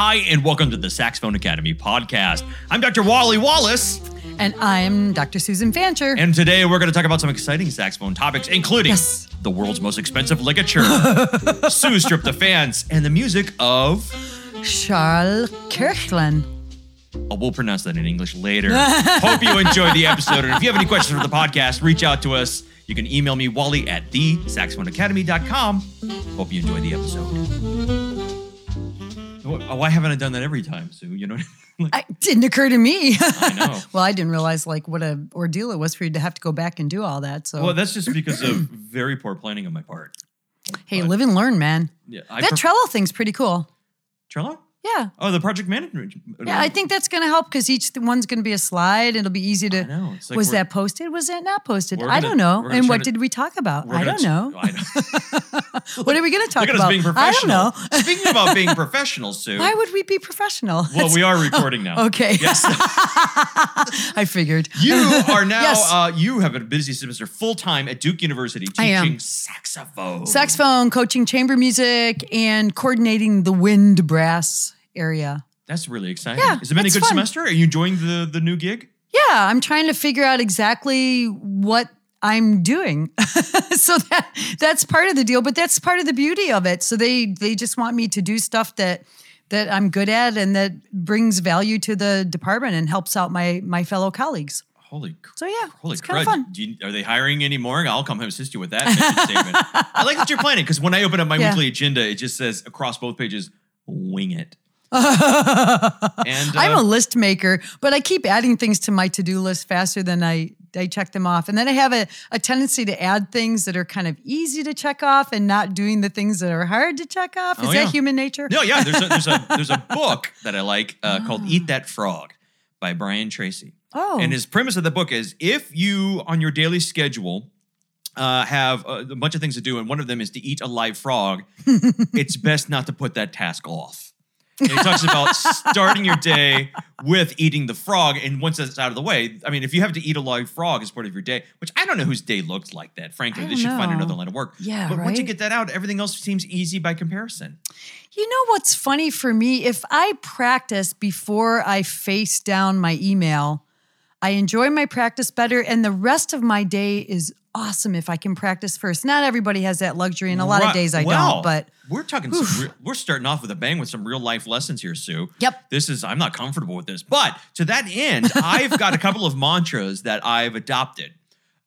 Hi, and welcome to the Saxophone Academy podcast. I'm Dr. Wally Wallace, And I'm Dr. Susan Fancher. and today we're going to talk about some exciting saxophone topics, including Yes. the world's most expensive ligature, Sue Strip the Fans, and the music of. Charles Kirchland. Oh, we'll pronounce that in English later. Hope you enjoyed the episode. And if you have any questions for the podcast, reach out to us. You can email me, Wally at thesaxophoneacademy.com. Hope you enjoy the episode. Wh- Why haven't I done that every time, Sue? You know what I didn't occur to me. I know. well, I didn't realize like what a ordeal it was for you to have to go back and do all that. So Well, that's just because of very poor planning on my part. hey, live and learn, man. Yeah, I that pref- Trello thing's pretty cool. Trello? Yeah. Oh, the project management. Yeah, I think that's going to help because each one's going to be a slide. It'll be easy to. I know. Like was that posted? Was that not posted? We're I don't know. And what to- did we talk about? I don't t- know. I know. what are we going to talk about? I don't professional. know. Speaking about being professional, Sue. Why would we be professional? well, we are recording now. Okay. Yes. I figured. You are now, Yes. uh, you have a busy semester full time at Duke University teaching saxophone. saxophone, coaching chamber music, and coordinating the wind brass area. That's really exciting. Yeah, Has it been a good fun. semester? Are you enjoying the, the new gig? Yeah, I'm trying to figure out exactly what I'm doing. so that that's part of the deal, but that's part of the beauty of it. So they they just want me to do stuff that that I'm good at and that brings value to the department and helps out my my fellow colleagues. Holy So yeah, Holy it's crud. fun. Do you, are they hiring any more? I'll come assist you with that statement. I like that you're planning because when I open up my Yeah. weekly agenda, it just says across both pages, wing it. And uh, I'm a list maker, but I keep adding things to my to-do list faster than I I check them off. And then I have a, a tendency to add things that are kind of easy to check off and not doing the things that are hard to check off. Is Oh, that human nature? no, yeah, there's a, there's a there's a book that I like uh, called Eat That Frog by Brian Tracy. Oh. And his premise of the book is if you on your daily schedule uh, have a, a bunch of things to do, and one of them is to eat a live frog, it's best not to put that task off. And he talks about starting your day with eating the frog, and once that's out of the way, I mean, if you have to eat a live frog as part of your day, which I don't know whose day looks like that. Frankly, they should find another line of work. Yeah, but once you get that out, everything else seems easy by comparison. You know what's funny for me? If I practice before I face down my email, I enjoy my practice better, and the rest of my day is awesome if I can practice first. Not everybody has that luxury, and a lot Right. of days I Well, don't. But we're talking. Real, we're starting off with a bang with some real life lessons here, Sue. Yep. This is. I'm not comfortable with this, but to that end, I've got a couple of mantras that I've adopted.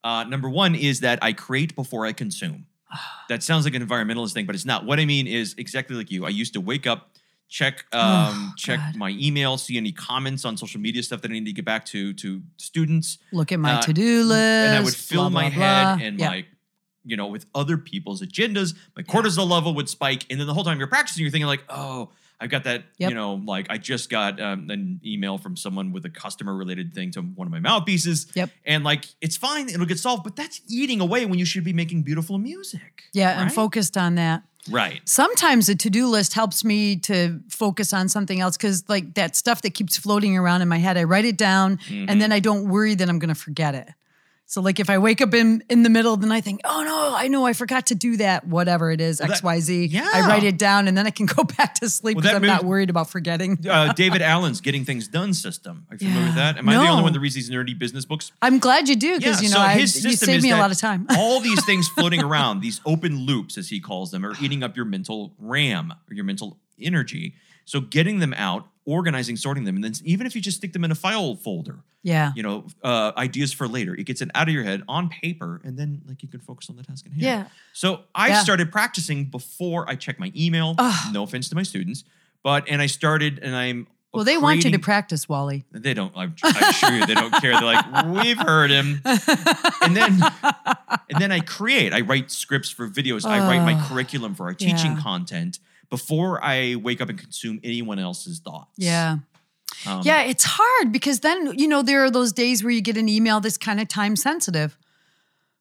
Uh, number one is that I create before I consume. That sounds like an environmentalist thing, but it's not. What I mean is exactly like you. I used to wake up, check um, check God. my email, see any comments on social media stuff that I need to get back to to students look at my Uh, to-do list, and I would fill blah, my blah, head blah. and Yeah. my, you know, with other people's agendas. My cortisol level would spike, and then the whole time you're practicing, you're thinking like, oh, I've got that. Yep. You know, like I just got um, an email from someone with a customer related thing to one of my mouthpieces. Yep. And like, it's fine, it'll get solved, but that's eating away when you should be making beautiful music. Yeah, I'm focused on that. Right. Sometimes a to-do list helps me to focus on something else because like that stuff that keeps floating around in my head, I write it down Mm-hmm. and then I don't worry that I'm gonna forget it. So like if I wake up in in the middle of the night, I think, oh no, I know I forgot to do that, whatever it is, Well, X, Y, Z. yeah. I write it down and then I can go back to sleep because that I'm not worried about forgetting. Uh, David Allen's Getting Things Done system. Are you familiar with that? Am I the only one that reads these nerdy business books? I'm glad you do because you know I, you system save is me a lot of time. all these things floating around, these open loops, as he calls them, are eating up your mental RAM or your mental energy. So getting them out, organizing, sorting them, and then even if you just stick them in a file folder, yeah. you know, uh, ideas for later, it gets it out of your head on paper, and then like you can focus on the task at hand. Yeah. So I Yeah. started practicing before I check my email. Ugh. No offense to my students, but and I started and I'm Well, they want you to practice, Wally. they don't. I'm, I assure you, they don't care. They're like, we've heard him. And then, and then I create. I write scripts for videos. I write my curriculum for our teaching Yeah. content before I wake up and consume anyone else's thoughts. Yeah. Um, Yeah, it's hard because then, you know, there are those days where you get an email that's kind of time sensitive.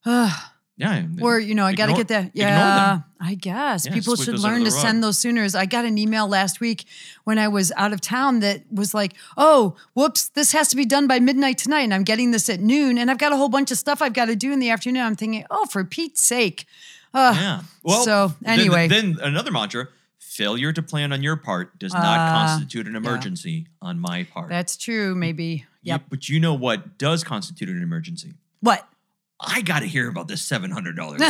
Ugh. Yeah. Or, you know, I got to get that. Yeah. I guess. Yeah, People should learn to send those sooner. I got an email last week when I was out of town that was like, oh, whoops, this has to be done by midnight tonight. And I'm getting this at noon. And I've got a whole bunch of stuff I've got to do in the afternoon. I'm thinking, oh, for Pete's sake. Ugh. Yeah. Well, so then- anyway. then, another mantra: failure to plan on your part does not Ah, constitute an emergency on my part. That's true. Maybe. Yep. but you know what does constitute an emergency? What? I got to hear about this seven hundred dollars.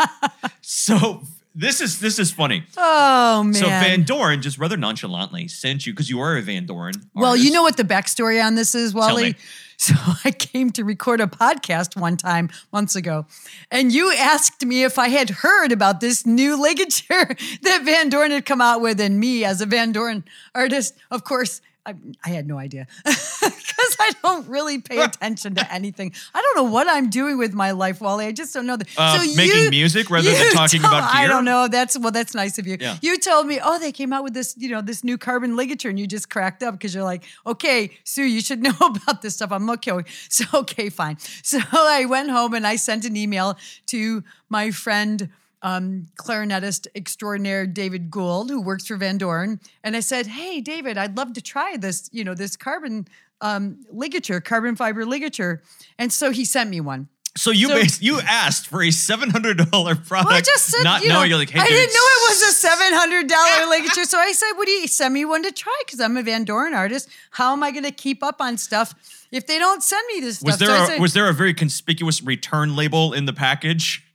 so this is this is funny. Oh man. So Van Doren just rather nonchalantly sent you because you are a Van Doren. Well, you know what the backstory on this is, Wally? So I came to record a podcast one time months ago, and you asked me if I had heard about this new ligature that Van Doren had come out with, and me as a Van Doren artist, of course. I, I had no idea because I don't really pay attention to anything. I don't know what I'm doing with my life, Wally. I just don't know that. Uh, making music rather than talking tell- about I don't know. That's well, that's nice of you. Yeah. You told me, oh, they came out with this, you know, this new carbon ligature, and you just cracked up because you're like, okay, Sue, you should know about this stuff. I'm okay. So okay, fine. So I went home and I sent an email to my friend. Um, clarinetist extraordinaire David Gould, who works for Van Doren, and I said, "Hey, David, I'd love to try this, you know, this carbon um, ligature, carbon fiber ligature." And so he sent me one. So you So- you asked for a seven hundred dollar product, Well, I just said, not you know, knowing you're like, hey, I dude, didn't know it was a seven hundred dollar ligature. So I said, "Would you send me one to try?" Because I'm a Van Doren artist. How am I going to keep up on stuff if they don't send me this stuff? Was there So a, said, was there a very conspicuous return label in the package?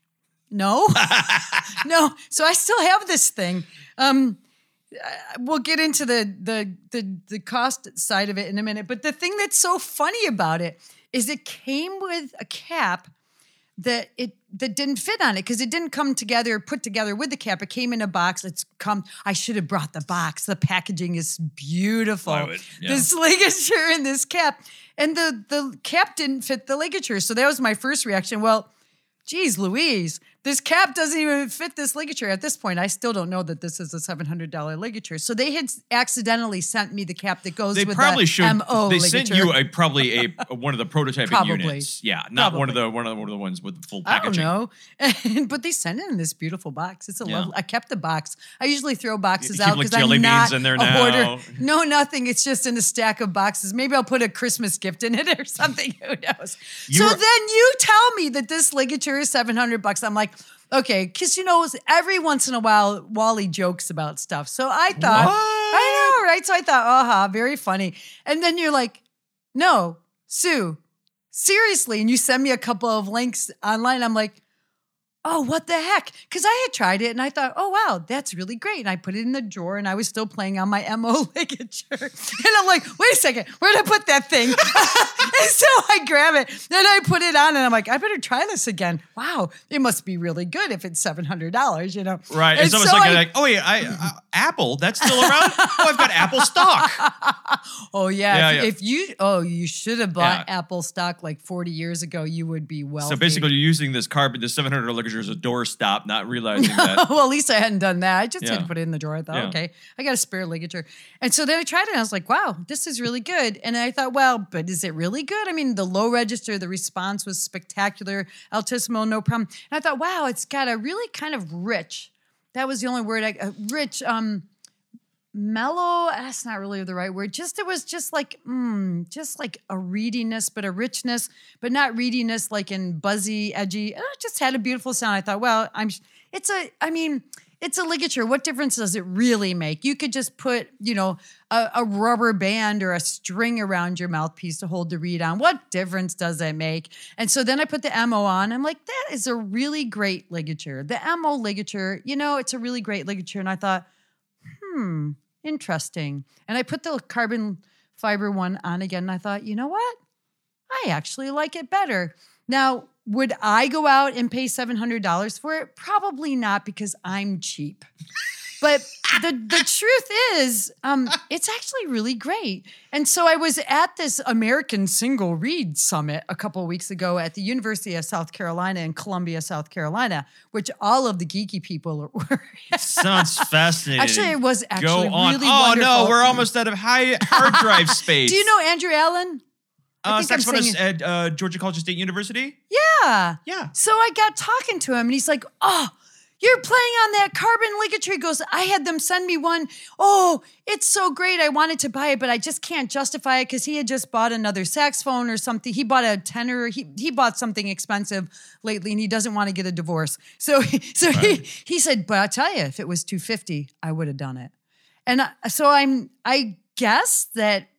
No, no. So I still have this thing. Um, we'll get into the, the the the cost side of it in a minute. But the thing that's so funny about it is it came with a cap that it that didn't fit on it because it didn't come together put together with the cap. It came in a box. It's come. I should have brought the box. The packaging is beautiful. Would, yeah. This ligature and this cap, and the the cap didn't fit the ligature. So that was my first reaction. Well, geez, Louise, this cap doesn't even fit this ligature. At this point, I still don't know that this is a seven hundred dollar ligature. So they had accidentally sent me the cap that goes They with probably the should. MO they ligature. sent you a probably a one of the prototyping Probably. units. Yeah, not one of Probably. the one of the, one of the ones with the full packaging. I don't know, but they sent it in this beautiful box. It's a Yeah. lovely. I kept the box. I usually throw boxes out like, because jelly I'm not in there a now. hoarder. No, nothing. It's just in a stack of boxes. Maybe I'll put a Christmas gift in it or something. Who knows? You so then you tell me that this ligature is seven hundred bucks. I'm like. Okay, because you know, every once in a while, Wally jokes about stuff. So I thought, What? I know, right? So I thought, aha, very funny. And then you're like, no, Sue, seriously. And you send me a couple of links online. I'm like, oh, what the heck? Because I had tried it and I thought, oh, wow, that's really great. And I put it in the drawer and I was still playing on my MO ligature. And I'm like, wait a second, where did I put that thing? and so I grab it, then I put it on and I'm like, I better try this again. Wow, it must be really good if it's $700, you know? Right. And It's almost so like, I- like, oh wait, I uh, Apple, that's still around. oh, I've got Apple stock. Oh yeah, Yeah, if, yeah. if you oh you should have bought Yeah. Apple stock like 40 years ago, you would be well. So basically, you're using this carbon, this 700 ligature as a doorstop, not realizing that. well, at least I hadn't done that. I just had Yeah. to put it in the drawer. I thought, Yeah. okay, I got a spare ligature. And so then I tried it and I was like, wow, this is really good. And I thought, well, but is it really good? I mean, the low register, the response was spectacular, altissimo, no problem. And I thought, wow, it's got a really kind of rich, that was the only word I, uh, rich, um, mellow that's not really the right word just it was just like mm, just like a readiness but a richness but not readiness like in buzzy edgy Uh, it just had a beautiful sound. I thought well i'm it's a i mean it's a ligature. What difference does it really make? You could just put you know a, a rubber band or a string around your mouthpiece to hold the reed on. What difference does that make? And so then i put the mo on. I'm like that is a really great ligature. The mo ligature you know it's a really great ligature. And i thought hmm, interesting. And I put the carbon fiber one on again and I thought, you know what? I actually like it better. Now, would I go out and pay $700 for it? Probably not because I'm cheap. But the, the truth is, um, it's actually really great. And so I was at this American Single Reed Summit a couple of weeks ago at the University of South Carolina in Columbia, South Carolina, which all of the geeky people were. Sounds fascinating. Actually, it was actually Go on. really oh wonderful. no, we're almost out of high hard drive space. Do you know Andrew Allen? uh, saxophonist at uh, Georgia College State University? Yeah. Yeah. So I got talking to him, and he's like, "Oh, You're playing on that carbon ligature. He goes, I had them send me one. Oh, it's so great. I wanted to buy it, but I just can't justify it because he had just bought another saxophone or something. He bought a tenor. He he bought something expensive lately, and he doesn't want to get a divorce. So so he he said, but I tell you, if it was two fifty, I would have done it. And so I'm I guess that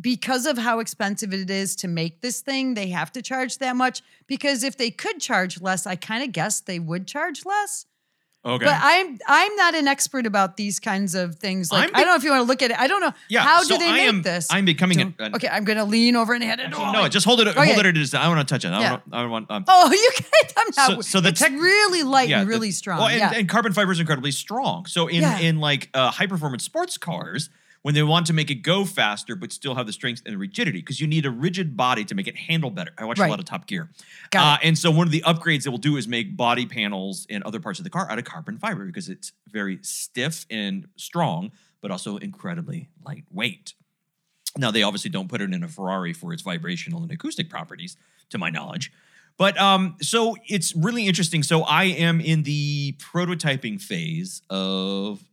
because of how expensive it is to make this thing, they have to charge that much. Because if they could charge less, I kind of guess they would charge less. Okay. But I'm I'm not an expert about these kinds of things. Like I'm I don't know if you want to look at it. I don't know Yeah, how so do they I make am- this. I'm becoming Don't- an- okay. I'm gonna lean over and hand it. Actually, no, just hold it. Okay. Hold it at. I don't want to touch it. I Yeah. don't. I don't want. Um, Oh, you can. I'm not. So- so the it's tech- really light yeah, and the- really strong. Well, and, yeah. and carbon fiber is incredibly strong. So in in like uh, high performance sports cars, when they want to make it go faster but still have the strength and the rigidity, because you need a rigid body to make it handle better. I watch Right. a lot of Top Gear, uh, and so one of the upgrades they will do is make body panels and other parts of the car out of carbon fiber because it's very stiff and strong, but also incredibly lightweight. Now they obviously don't put it in a Ferrari for its vibrational and acoustic properties, to my knowledge. But um, so it's really interesting. So I am in the prototyping phase of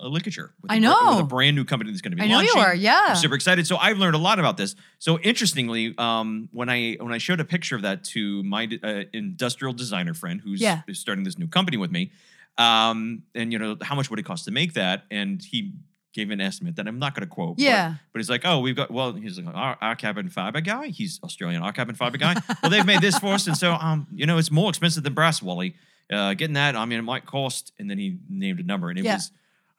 a ligature. With I a br- with know. a brand new company that's going to be I know you are, yeah. I'm super excited. So I've learned a lot about this. So interestingly, um, when I when I showed a picture of that to my uh, industrial designer friend who's Yeah. is starting this new company with me, um, and you know how much would it cost to make that, and he gave an estimate that I'm not going to quote. but- Yeah. But, he's like, oh, we've got well, he's like our, our cabin fiber guy. He's Australian, our cabin fiber guy. well, they've made this for us, and so um, you know, it's more expensive than brass, Wally. Uh, getting that, I mean, it might cost, and then he named a number, and it Yeah. was.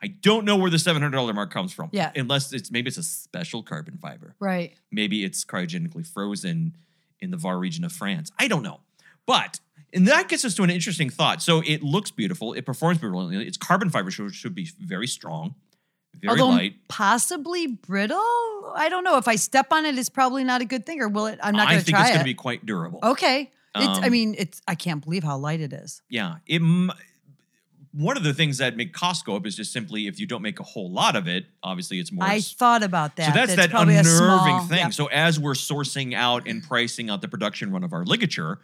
I don't know where the seven hundred dollar mark comes from. Yeah. Unless it's maybe it's a special carbon fiber. right. Maybe it's cryogenically frozen in the Var region of France. I don't know. But and that gets us to an interesting thought. So it looks beautiful. It performs brilliantly. It's carbon fiber, so it should be very strong, very Although light. possibly brittle. I don't know. If I step on it, it's probably not a good thing. Or will it? I'm not going to try it. I think it's it. going to be quite durable. okay. It's. I Um, mean, it's. I can't believe how light it is. Yeah. It, one of the things that make costs go up is just simply if you don't make a whole lot of it, obviously it's more. I thought about that. So that's, that unnerving small- thing. So as we're sourcing out and pricing out the production run of our ligature,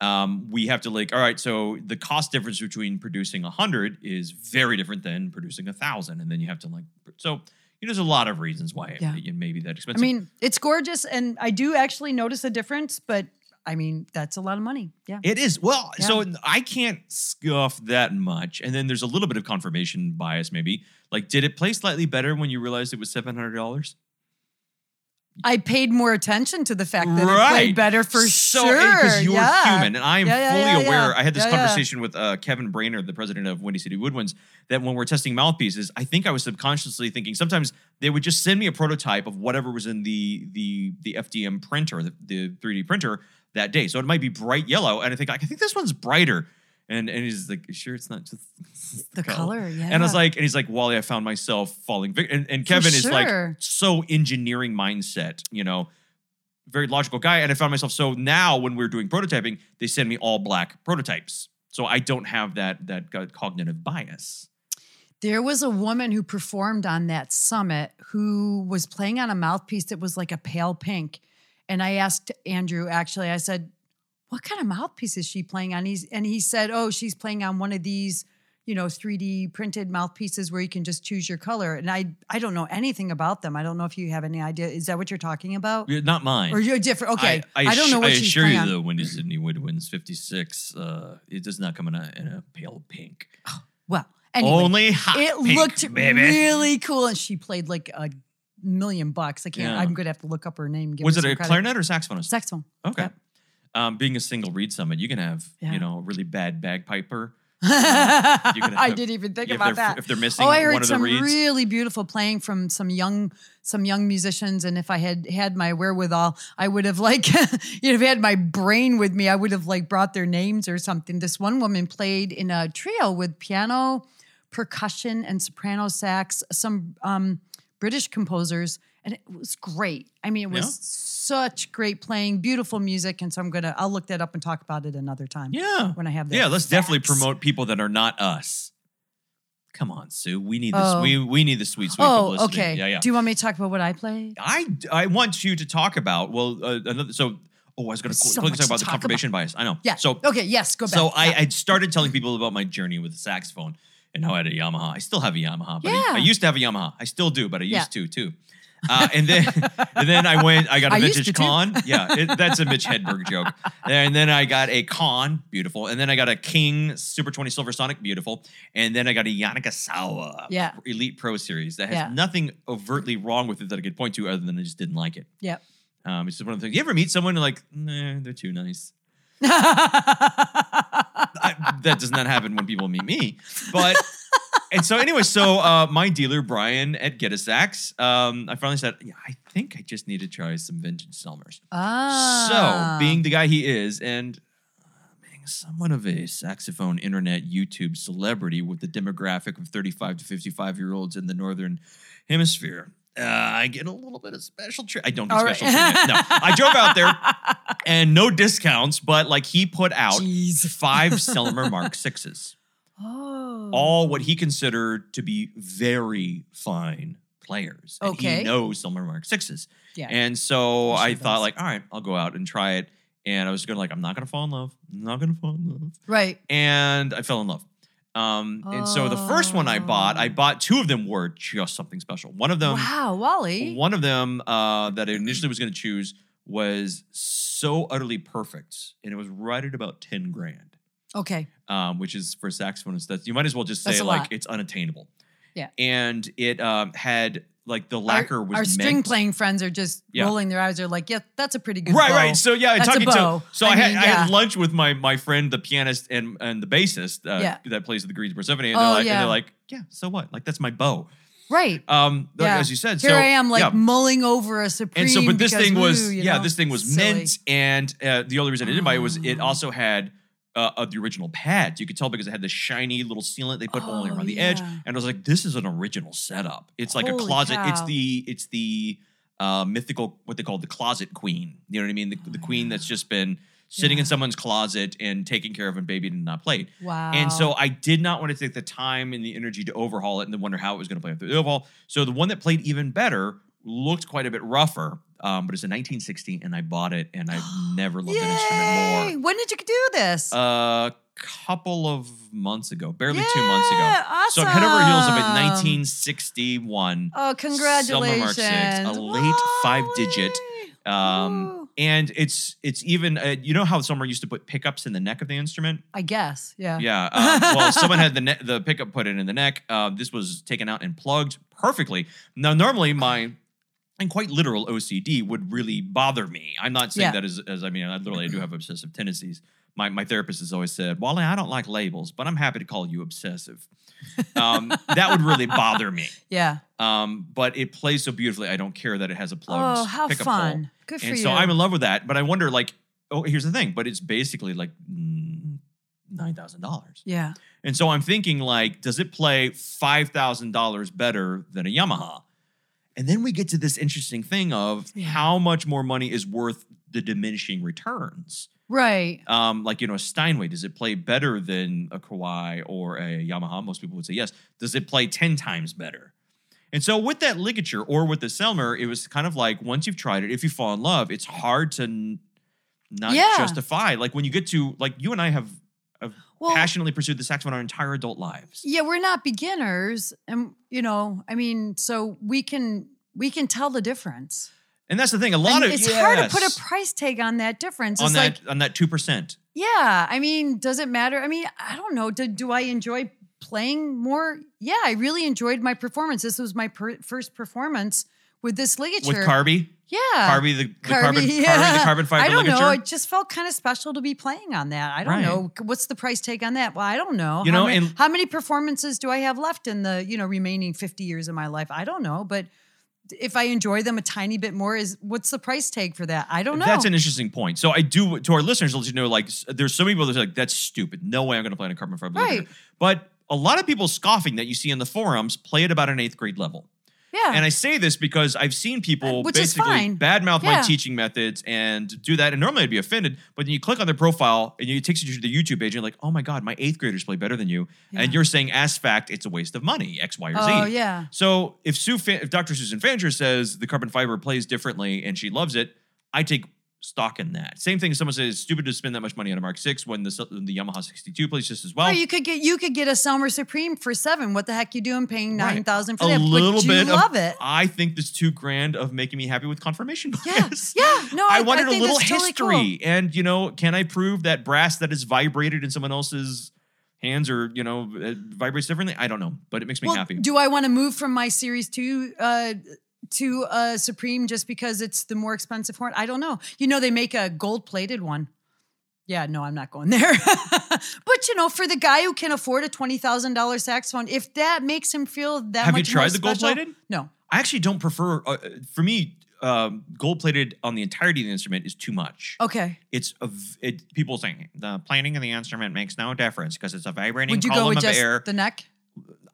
um, we have to like, all right, so the cost difference between producing a hundred is very different than producing a thousand, and then you have to like, so you know, there's a lot of reasons why it, Yeah. it may be that expensive. I mean, it's gorgeous, and I do actually notice a difference. But I mean, that's a lot of money. Yeah. It is. Well, Yeah. so I can't scuff that much. And then there's a little bit of confirmation bias, maybe. Like, did it play slightly better when you realized it was $700? I paid more attention to the fact that it Right. played better for so, sure. Because you're yeah. human. And I am Yeah, yeah, fully aware. I had this conversation with uh, Kevin Brainerd, the president of Windy City Woodwinds, that when we're testing mouthpieces, I think I was subconsciously thinking sometimes they would just send me a prototype of whatever was in the the the FDM printer, the, the 3D printer that day. So it might be bright yellow. And I think, I think this one's brighter. And, and he's like, sure, it's not just The color, yeah. And I was like, and he's like, Wally, I found myself falling victim. And, and Kevin is like so engineering mindset, you know, very logical guy. And I found myself so now when we're doing prototyping, they send me all black prototypes. So I don't have that that cognitive bias. There was a woman who performed on that summit who was playing on a mouthpiece that was like a pale pink. And I asked Andrew, actually, I said, What kind of mouthpiece is she playing on? He's, and he said, Oh, she's playing on one of these, you know, 3D printed mouthpieces where you can just choose your color. And I I don't know anything about them. I don't know if you have any idea. Is that what you're talking about? Not mine. Or you're different. Okay. I, I, don't know what I she's assure playing you, on. though, Windy City Woodwinds 56, uh, it does not come in a, in a pale pink. Well, anyway. Only hot it pink, looked baby. really cool and she played like a million bucks i can't Yeah. i'm gonna have to look up her name Was it a credit. clarinet or saxophone? saxophone Okay. Yep. Um, being a single reed summit, you can have Yeah. you know a really bad bagpiper. i have- didn't even think about that if they're missing oh i heard some really beautiful playing from some young some young musicians and if i had had my wherewithal i would have like you know if i had my brain with me i would have like brought their names or something this one woman played in a trio with piano percussion and soprano sax some um british composers and it was great i mean it was Yeah. such great playing beautiful music and so i'm gonna i'll look that up and talk about it another time Yeah. when i have that Yeah, let's definitely promote people that are not us. Come on, Sue. We need this. Oh. We we need the sweet, sweet oh publicity. okay Yeah, yeah. do you want me to talk about what i play? I I want you to talk about well uh, another. So Oh, I was going to so much talk to about the talk confirmation bias. I know. Yeah. So okay. Yes. Go back. so I, Yeah. I started telling people about my journey with the saxophone and how I had a Yamaha. I still have a Yamaha, but I- Yeah. I, used to have a Yamaha. I still do, but I Yeah. used to too. Uh, and then and then I went. I got a I vintage Conn. Yeah, it, that's a Mitch Hedberg joke. And then I got a Conn, beautiful. And then I got a King Super 20 Silver Sonic, beautiful. And then I got a Yanagisawa Yeah. Elite Pro Series that has Yeah. nothing overtly wrong with it that I could point to other than I just didn't like it. Yep. Um, it's just one of the things. You ever meet someone like, nah, they're too nice. I, that does not happen when people meet me. But and so anyway, so uh, my dealer Brian at Get a Sax, um, I finally said, yeah, I think I just need to try some vintage Selmers. ah. So being the guy he is, and uh, being somewhat of a saxophone internet YouTube celebrity with the demographic of 35 to 55 year olds in the northern hemisphere. Uh, I get a little bit of special treatment. I don't get All right. special treatment. No, I drove out there and no discounts, but like he put out Jeez. five Selmer Mark sixes, Oh. all what he considered to be very fine players. And Okay. he knows Selmer Mark sixes. Yeah. And so He I sure thought, does. like, all right, I'll go out and try it. And I was gonna like, I'm not gonna fall in love. I'm not gonna fall in love. right. And I fell in love. Um, and so the first one I bought, I Oh. bought two of them were just something special. One of them, wow, Wally. one of them uh, that I initially was going to choose was so utterly perfect, and it was right at about ten grand, Okay. um, which is for saxophonists. That's you might as well just say like lot. it's unattainable. Yeah. and it um, had like the lacquer our, was our string meant- playing friends are just Yeah. rolling their eyes. They're like, yeah, that's a pretty good Right, bow. right. So yeah, That's talking to so I, I had mean, I had lunch with my my friend, the pianist and and the bassist uh, Yeah. that plays the Greensboro Symphony, and Oh, they're like, yeah. and they're like, yeah, so what? Like that's my bow. right. Um, Yeah. as you said, Here so I am, like yeah. mulling over a supreme. and so but this thing was you yeah know, this thing was silly. mint and uh, the only reason i didn't buy it was it Oh. also had uh, uh, the original pads. You could tell because it had the shiny little sealant they put only Oh, around the edge. and i was like this is an original setup. It's like a Holy closet. It's the it's the uh, mythical what they call the closet queen. You know what i mean? The, the queen that's just been sitting in someone's closet and taking care of and babied and not played. Wow. and so I did not want to take the time and the energy to overhaul it and then wonder how it was going to play through the overhaul. So the one that played even better looked quite a bit rougher, um, but it's a 1960 and I bought it and I've never loved an Yay! instrument When did you do this? more. A couple of months ago, barely two months ago. Yeah, So head over heels of it, 1961. Oh, congratulations! Mark six, a late five-digit, Um, Ooh. and it's it's even uh, you know how Selmer used to put pickups in the neck of the instrument. I guess. Yeah. Yeah. Um, well, someone had the ne- the pickup put in in the neck. Uh, this was taken out and plugged perfectly. Now, normally my and quite literal OCD would really bother me. I'm not saying Yeah. that as, as I mean, I literally do have obsessive tendencies. My my therapist has always said, Wally, I don't like labels, but I'm happy to call you obsessive. Um, that would really bother me. Yeah. Um, but it plays so beautifully. I don't care that it has a plug. Oh, how fun! Good for And you. so I'm in love with that. But I wonder, like, oh, here's the thing. But it's basically like mm, nine thousand dollars. yeah. And so I'm thinking, like, does it play five thousand dollars better than a Yamaha? And then we get to this interesting thing of Yeah. how much more money is worth the diminishing returns. Right. Um, like you know, Steinway, does it play better than a Kawai or a Yamaha? Most people would say yes. Does it play ten times better? And so with that ligature or with the Selmer, it was kind of like once you've tried it, if you fall in love, it's hard to n- not Yeah. justify. Like when you get to like you and I have, have Well- passionately pursued the saxophone our entire adult lives. Yeah, we're not beginners, and you know, I mean, so we can we can tell the difference. And that's the thing. A lot And of it's hard to put a price tag on that difference. on it's that like, on that two percent. yeah, I mean, does it matter? I mean, I don't know. Do, do I enjoy playing more? Yeah, I really enjoyed my performance. This was my per- first performance with this ligature. With Carby, yeah, Carby the, the carbon, Carby, Carby the carbon fiber I don't ligature. know. It just felt kind of special to be playing on that. I don't Right. know what's the price tag on that. Well, I don't know. You how know, many, and- how many performances do I have left in the you know remaining fifty years of my life? I don't know, but if I enjoy them a tiny bit more, is what's the price tag for that? I don't know. That's an interesting point. So I do to our listeners, let you know, like there's so many people that are like, that's stupid. No way I'm gonna play on a carbon fiber. Right. ligature." But a lot of people scoffing that you see in the forums play at about an eighth grade level. Yeah, And I say this because I've seen people Uh, Which basically badmouth my teaching methods and do that. And normally I'd be offended, but then you click on their profile and it takes you to the YouTube page and you're like, oh my God, my eighth graders play better than you. And you're saying, as fact, it's a waste of money, X, Y, or Z. oh yeah, So if Sue, if Dr. Susan Fancher says the carbon fiber plays differently and she loves it, I take stock in that. Same thing. Someone says it's stupid to spend that much money on a Mark Six when the the Yamaha 62 plays just as well. or you could get you could get a Selmer Supreme for seven. What the heck you doing paying Right. nine thousand for a that? little you bit love of, it. I think this two grand of making me happy with confirmation Yeah, bias. yeah. No, I, I wanted I a little that's totally history, cool. and you know, can I prove that brass that is vibrated in someone else's hands or you know vibrates differently? I don't know, but it makes me Well, happy. do I want to move from my Series Two uh, to a Supreme just because it's the more expensive horn? I don't know. You know, they make a gold plated one. Yeah, no, I'm not going there. but you know, for the guy who can afford a twenty thousand dollar saxophone, if that makes him feel that Have you much tried more the gold plated? No. I actually don't prefer. Uh, for me, um, gold plated on the entirety of the instrument is too much. Okay. It's a v- it, people saying the planing of the instrument makes no difference because it's a vibrating Would you go column with of just air. the neck?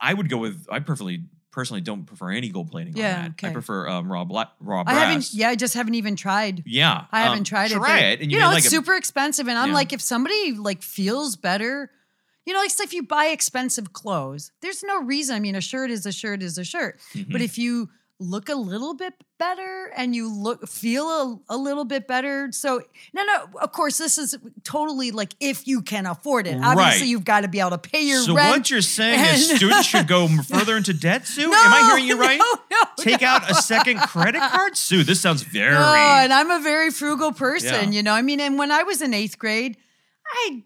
I would go with. I personally personally don't prefer any gold plating. Yeah, on that. I prefer um, raw black, raw I haven't. Yeah, I just haven't even tried. Yeah, I haven't um, tried it. Try it, and you, you know, like it's it. super expensive, and I'm Yeah. like, if somebody like feels better, you know, it's like so if you buy expensive clothes, there's no reason. I mean, a shirt is a shirt is a shirt, Mm-hmm. but if you look a little bit better and you look feel a, a little bit better so no no of course this is totally like if you can afford it obviously Right. you've got to be able to pay your So rent what you're saying is students should go further into debt, Sue? Am I hearing you right? no, no, Take no. out a second credit card, Sue. This sounds very. Oh, and I'm a very frugal person, Yeah. you know. I mean, and when I was in eighth grade, I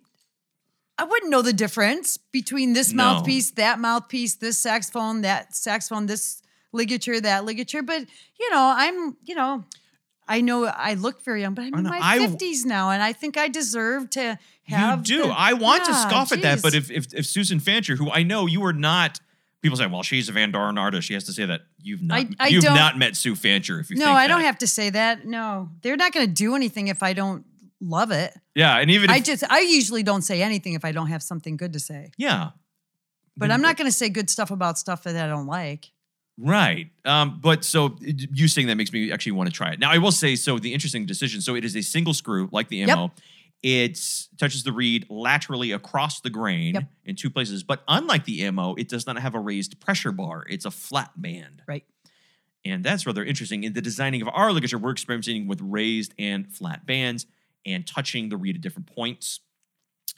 I wouldn't know the difference between this No. mouthpiece, that mouthpiece, this saxophone, that saxophone, this ligature, that ligature. But you know, I'm, you know, I know I look very young, but I'm in my fifties now, and I think I deserve to have. you do. the- I want to Yeah, scoff at that, but if, if if Susan Fancher, who I know you are not, people say, well, she's a Van Doren artist. She has to say that you've not I- I you've not met Sue Fancher. If you no, I don't have to say that. No, they're not going to do anything if I don't love it. Yeah, and even if, I just, I usually don't say anything if I don't have something good to say. yeah, But I'm not going to say good stuff about stuff that I don't like. Right. Um, but so you saying that makes me actually want to try it. Now I will say so the interesting decision. So it is a single screw like the Yep. It touches the reed laterally across the grain Yep. in two places, but unlike the MO, it does not have a raised pressure bar. It's a flat band. Right. And that's rather interesting. In the designing of our ligature, we're experimenting with raised and flat bands and touching the reed at different points.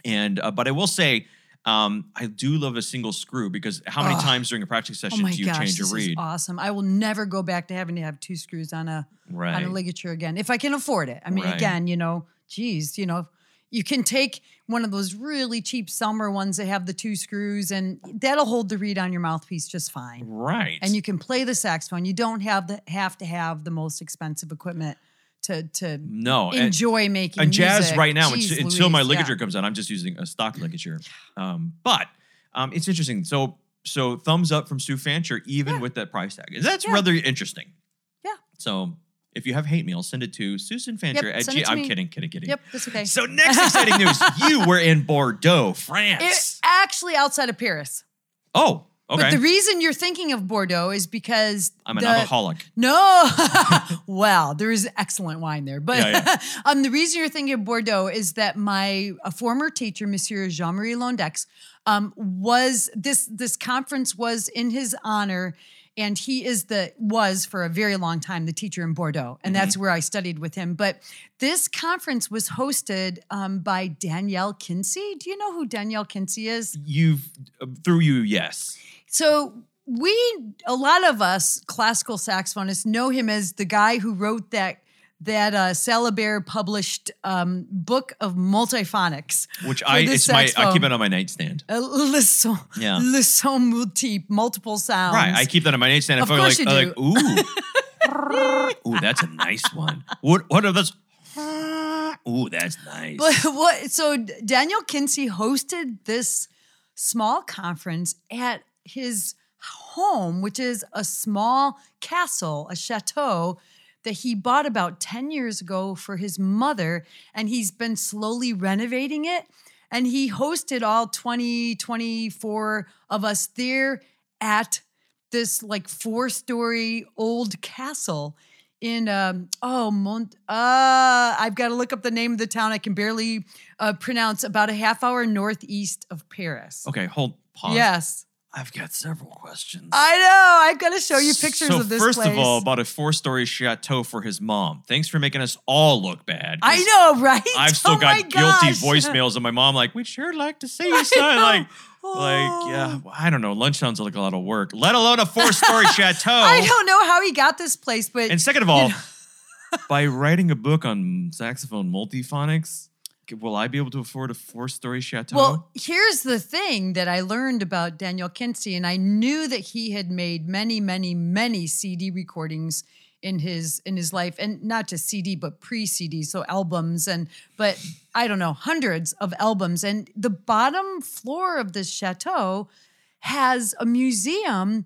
And uh, but I will say, um, I do love a single screw because how many Ugh. times during a practice Oh session my do you gosh, change your reed? awesome. I will never go back to having to have two screws on a Right. on a ligature again if I can afford it. I mean, Right. again, you know, geez, you know, you can take one of those really cheap Selmer ones that have the two screws, and that'll hold the reed on your mouthpiece just fine. Right. And you can play the saxophone. You don't have the have to have the most expensive equipment to to no. and- enjoy making and jazz music. right now Jeez until, until my Louise, yeah. ligature comes out i'm just using a stock ligature um, but um, it's interesting so so thumbs up from Sue Fancher even Yeah. with that price tag that's Yeah. rather interesting Yeah. so if you have hate mail send it to Susan Fancher Yep, at G- I'm me. kidding kidding kidding Yep, that's okay. so next exciting news you were in Bordeaux France. It, actually outside of Paris. oh But the reason you're thinking of Bordeaux is because I'm an the, alcoholic No, well, there is excellent wine there, but Yeah, um, the reason you're thinking of Bordeaux is that my a former teacher, Monsieur Jean Marie Londeix, um, was this this conference was in his honor, and he is the was for a very long time the teacher in Bordeaux, and Mm-hmm. that's where I studied with him. But this conference was hosted um, by Daniel Kientzy. Do you know who Daniel Kientzy is? you've uh, through you yes So we, a lot of us classical saxophonists know him as the guy who wrote that that uh, Salabert published um, book of multiphonics. which I it's my I keep saxophone. it on my nightstand Uh, le son, Yeah. le son multiple, multiple sounds. Right, I keep that on my nightstand. I Of feel course like, you like ooh, ooh, that's a nice one. What what are those? Ooh, that's nice. But what? So Daniel Kientzy hosted this small conference at his home, which is a small castle, a chateau that he bought about 10 years ago for his mother. And he's been slowly renovating it. And he hosted all 20, 24 of us there at this like four story old castle in um oh Mont uh I've got to look up the name of the town I can barely uh, pronounce about a half hour northeast of Paris. okay, hold pause. Yes. I've got several questions. I know. I've got to show you pictures so of this first place. of all, about a four-story chateau for his mom. Thanks for making us all look bad. I know, right? I've still Oh got guilty voicemails of my mom, like, "We'd sure like to see you, son." Like, Oh. like, yeah, I don't know. Lunch sounds like a lot of work, let alone a four-story chateau. I don't know how he got this place, but And second of all, by writing a book on saxophone multiphonics, will I be able to afford a four-story chateau? Well, here's the thing that I learned about Daniel Kientzy, and I knew that he had made many, many, many CD recordings in his in his life, and not just CD, but pre-CD, so albums, and but I don't know, hundreds of albums. And the bottom floor of this chateau has a museum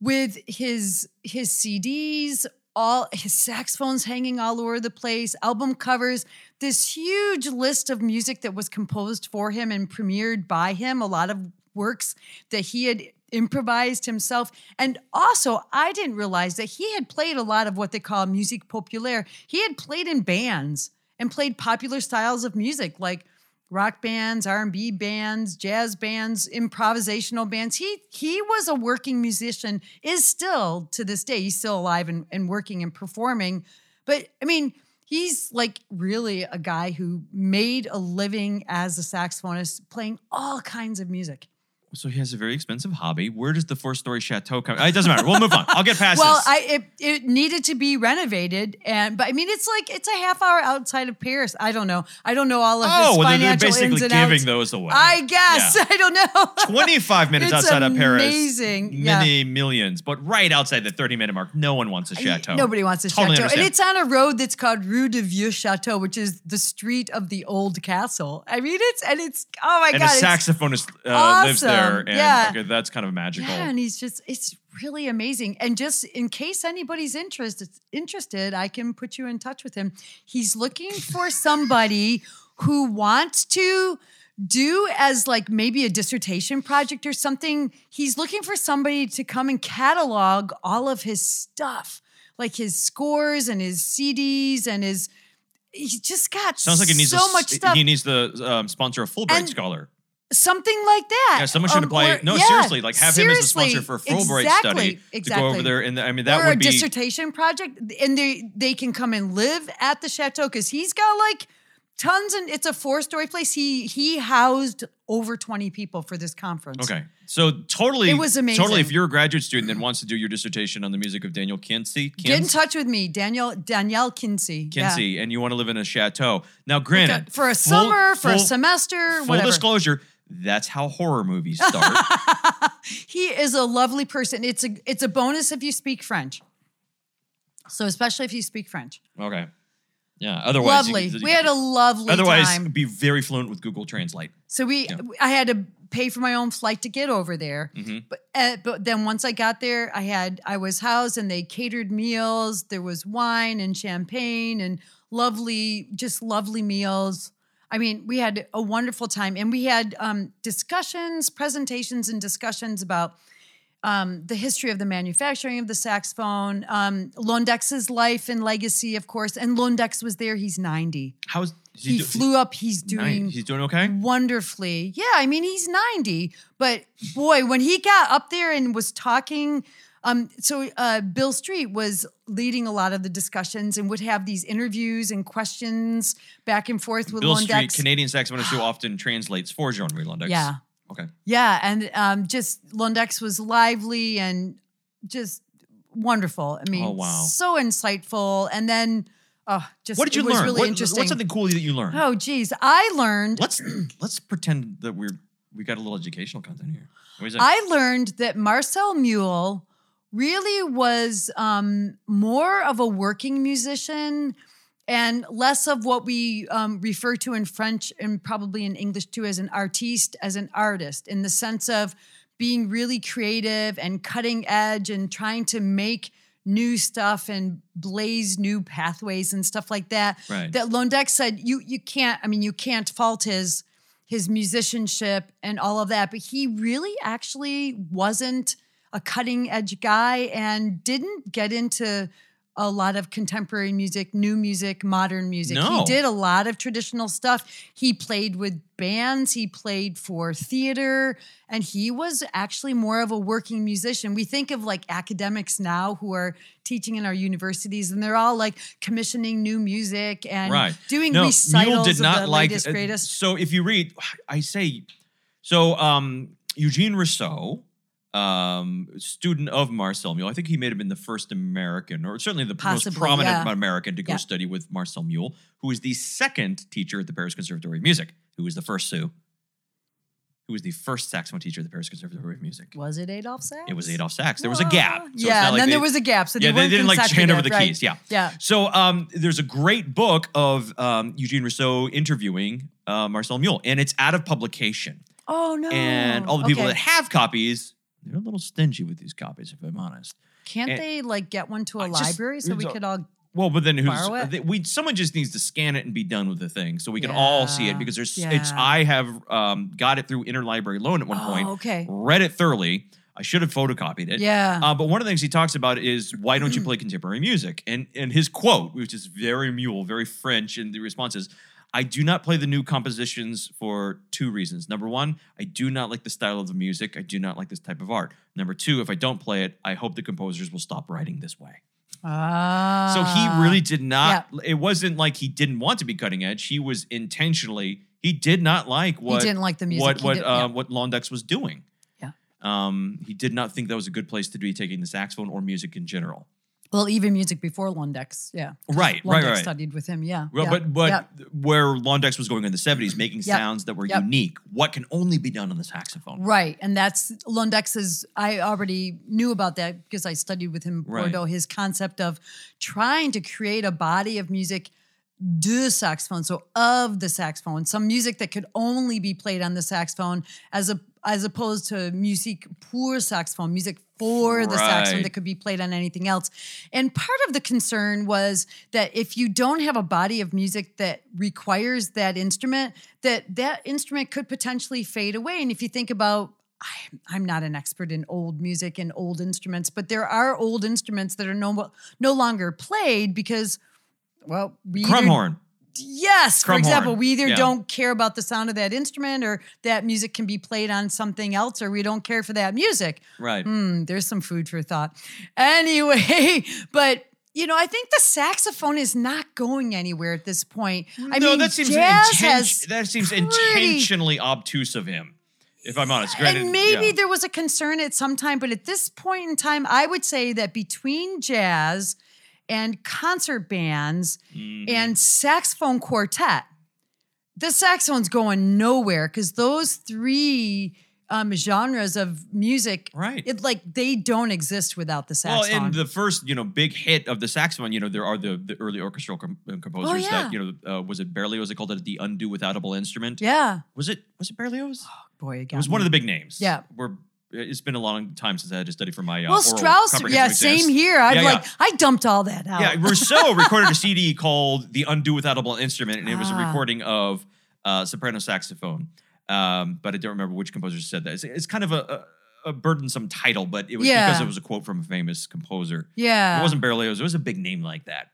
with his his CDs, all his saxophones hanging all over the place, album covers, this huge list of music that was composed for him and premiered by him, a lot of works that he had improvised himself. And also, I didn't realize that he had played a lot of what they call musique populaire. He had played in bands and played popular styles of music like rock bands, R&B bands, jazz bands, improvisational bands. He he was a working musician, is still to this day. He's still alive and, and working and performing. But I mean, he's like really a guy who made a living as a saxophonist playing all kinds of music. So he has a very expensive hobby. Where does the four-story chateau come? It doesn't matter. We'll move on. I'll get past Well, this. I it, it needed to be renovated, and but I mean, it's like it's a half hour outside of Paris. I don't know. I don't know all of oh, this well, they're- they're financial basically giving outs. those away. I guess Yeah. I don't know. 25 minutes It's outside of Paris. amazing. Yeah. Many millions, but right outside the 30 minute mark, no one wants a chateau. Nobody wants a Totally chateau. And it's on a road that's called Rue de Vieux Chateau, which is the street of the old castle. I mean, it's, and it's, oh my and God. a saxophonist uh, lives there. Awesome. And Yeah. okay, that's kind of magical. Yeah, and he's just, it's really amazing. And just in case anybody's interested, interested, I can put you in touch with him. He's looking for somebody who wants to do as like maybe a dissertation project or something. He's looking for somebody to come and catalog all of his stuff, like his scores and his CDs and his. He just got Sounds like he needs so a, much stuff. He needs to um, sponsor a Fulbright And- scholar. Something like that. Yeah, someone should Um, apply. or- no, yeah, seriously, like have him as a sponsor for a Fulbright exactly, study exactly. to go over there. And I mean, that or would a be a dissertation project, and they they can come and live at the chateau because he's got like tons and it's a four story place. He he housed over twenty people for this conference. okay. So totally, It was amazing. Totally, if you're a graduate student that wants to do your dissertation on the music of Daniel Kientzy, Get in touch with me, Daniel Danielle Kinsey. Yeah. And you want to live in a chateau. Now, granted, For a full- summer, for a semester, Full whatever. disclosure, that's how horror movies start. he is a lovely person. It's a it's a bonus if you speak French. So especially if you speak French. okay. Yeah. Otherwise, lovely. you- we had a lovely Otherwise, time. be very fluent with Google Translate. So we, Yeah. I had to pay for my own flight to get over there. Mhm. But uh, but then once I got there, I had I was housed and they catered meals. There was wine and champagne and lovely, just lovely meals. I mean, we had a wonderful time, and we had um, discussions, presentations, and discussions about um, the history of the manufacturing of the saxophone, um, Londeix's life and legacy, of course. And Londeix was there. He's ninety. How's is He do- flew up. He's doing He's doing okay. wonderfully. Yeah, I mean he's 90, but boy, when he got up there and was talking um so uh Bill Street was leading a lot of the discussions and would have these interviews and questions back and forth with Bill Londeix. Street, Canadian saxophonist who often translates for Jean-Marie Londeix. Yeah. Okay. Yeah, and um just Londeix was lively and just wonderful. I mean, Oh, wow. so insightful and then oh just What did you learn? really What- interesting. What's something cool that you learned? oh geez, I learned Let's let's pretend that we're we got a little educational content here. What is it? I learned that Marcel Mule really was um, more of a working musician and less of what we um, refer to in French and probably in English too as an artiste, as an artist, in the sense of being really creative and cutting edge and trying to make new stuff and blaze new pathways and stuff like that. Right. That Londeix said you you can't. I mean, you can't fault his his musicianship and all of that, but he really actually wasn't a cutting edge guy and didn't get into a lot of contemporary music, new music, modern music. No. He did a lot of traditional stuff. He played with bands, he played for theater, and he was actually more of a working musician. We think of like academics now who are teaching in our universities and they're all like commissioning new music and right. doing no, recitals Mule did of not the like. latest, uh, greatest. So if you read, I say, so um, Eugene Rousseau, um, student of Marcel Mule. I think he may have been the first American, or certainly the Possibly, most prominent yeah. American to go Yeah. study with Marcel Mule, who is the second teacher at the Paris Conservatory of Music. Who was the first Sue? Who was the first saxophone teacher at the Paris Conservatory of Music? Was it Adolf Sachs? It was Adolf Sax. There was a gap. So yeah, like then they- there was a gap. So they yeah, they didn't like hand over the right? keys. Yeah. Yeah. So um, there's a great book of um, Eugene Rousseau interviewing uh, Marcel Mule, and it's out of publication. Oh no. And all the people Okay. that have copies, they're a little stingy with these copies, if I'm honest. Can't and- they like get one to a I just- library so we could all Well, but then who's they- we? Someone just needs to scan it and be done with the thing, so we can all see it. Because there's, it's. I have um, got it through interlibrary loan at one Oh, point. okay. Read it thoroughly. I should have photocopied it. Yeah. Uh, but one of the things he talks about is why don't you play contemporary music? And and his quote, which is very Mule, very French, and the response is, I do not play the new compositions for two reasons. Number one, I do not like the style of the music. I do not like this type of art. Number two, if I don't play it, I hope the composers will stop writing this way. Ah. So he really did not. It wasn't like he didn't want to be cutting edge. He was intentionally. He did not like what he didn't like the music. what what did- uh, yeah. what Londeix was doing. Yeah. Um, he did not think that was a good place to be taking the saxophone or music in general. Well, even music before Londeix. Yeah. Right, Londeix right, right. studied with him. Yeah. Well, yeah, but but yeah. where Londeix was going in the seventies, making Yep, sounds that were yep. unique, what can only be done on the saxophone. Right. And that's Londeix's, I already knew about that because I studied with him, Right. Bordeaux, his concept of trying to create a body of music de saxophone, so of the saxophone, some music that could only be played on the saxophone as a as opposed to music pour saxophone, music for the saxophone that could be played on anything else. And part of the concern was that if you don't have a body of music that requires that instrument, that that instrument could potentially fade away. And if you think about I'm, I'm not an expert in old music and old instruments, but there are old instruments that are no no longer played because, well, we Crumhorn. Yes, for Crumhorn, example, we either yeah. don't care about the sound of that instrument or that music can be played on something else or we don't care for that music. Right. Hmm, there's some food for thought. Anyway, but you know, I think the saxophone is not going anywhere at this point. I no, mean, that seems inten- that seems pretty- intentionally obtuse of him. If I'm honest, granted, and maybe yeah. there was a concern at some time, but at this point in time, I would say that between jazz and concert bands Mhm. and saxophone quartet, the saxophone's going nowhere because those three um, genres of music, Right. It like they don't exist without the saxophone. Well, and the first, you know, big hit of the saxophone, you know, there are the, the early orchestral com- uh, composers Oh, yeah. that, you know, uh, was it Berlioz? They called it the undo withoutable instrument. yeah, Was it? Was it Berlioz? Oh, boy, again, It was one of the big names. Yeah. We're, it's been a long time since I had to study for my uh, well, Strauss, yeah, same exams. here. I'm Yeah, like, yeah. I dumped all that out. Yeah, Rousseau recorded a CD called "The Undo Withoutable Instrument," and it was a Ah. recording of uh, soprano saxophone. Um, but I don't remember which composer said that. It's, it's kind of a, a, a burdensome title, but it was Yeah. because it was a quote from a famous composer. yeah. It wasn't Berlioz; it was a big name like that.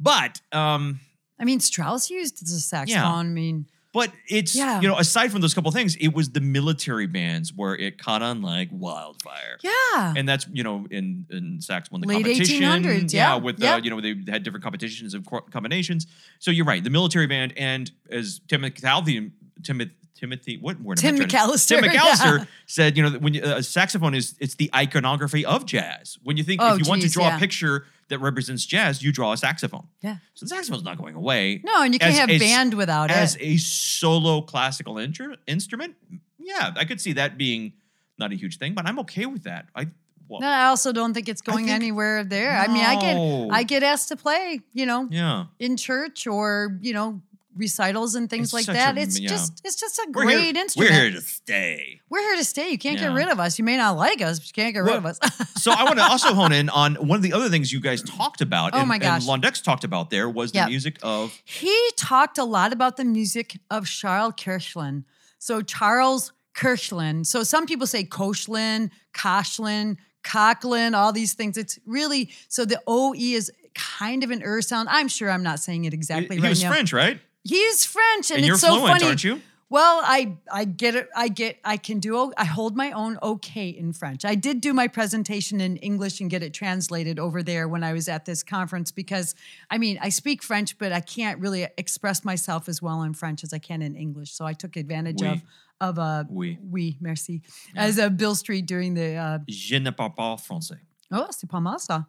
But um, I mean, Strauss used the saxophone. I mean, but it's Yeah. you know aside from those couple things, it was the military bands where it caught on like wildfire. yeah. And that's you know in in saxophone the Late competition, 1800s, yeah, with yeah. uh, you know they had different competitions of combinations. So you're right, the military band, and as Timothy Timothy Timothy what word? Tim to- McAllister, Tim McAllister yeah. said, you know, when you, a saxophone is it's the iconography of jazz. When you think Oh, if you want to draw yeah. a picture that represents jazz, you draw a saxophone. Yeah. So the saxophone's not going away. No, and you can't As have a s- band without As it. As a solo classical intru- instrument, yeah, I could see that being not a huge thing, but I'm okay with that. I well, No, I also don't think it's going think- anywhere there. I mean, I get I get asked to play, you know, yeah. in church or you know recitals and things It's like that. a- it's yeah. just it's just a We're great here, instrument. We're here to stay. We're here to stay. You can't Yeah. get rid of us. You may not like us, but you can't get rid of us. So I want to also hone in on one of the other things you guys talked about. Oh and, my gosh. And Londeix talked about there was the Yep. music of he talked a lot about the music of Charles Koechlin. So Charles Koechlin. So some people say Kochlin, Koshlin, Cochlin, all these things. It's really so the OE is kind of an er sound. I'm sure I'm not saying it exactly he right was now. French, right? He's French, and, And you're it's so fluent, funny. aren't you? Well, I I get it. I get. I can do. I hold my own okay in French. I did do my presentation in English and get it translated over there when I was at this conference because I mean I speak French, but I can't really express myself as well in French as I can in English. So I took advantage Oui. of of a Oui. oui merci as a Bill Street during the uh, Je ne parle pas français. oh c'est pas mal ça.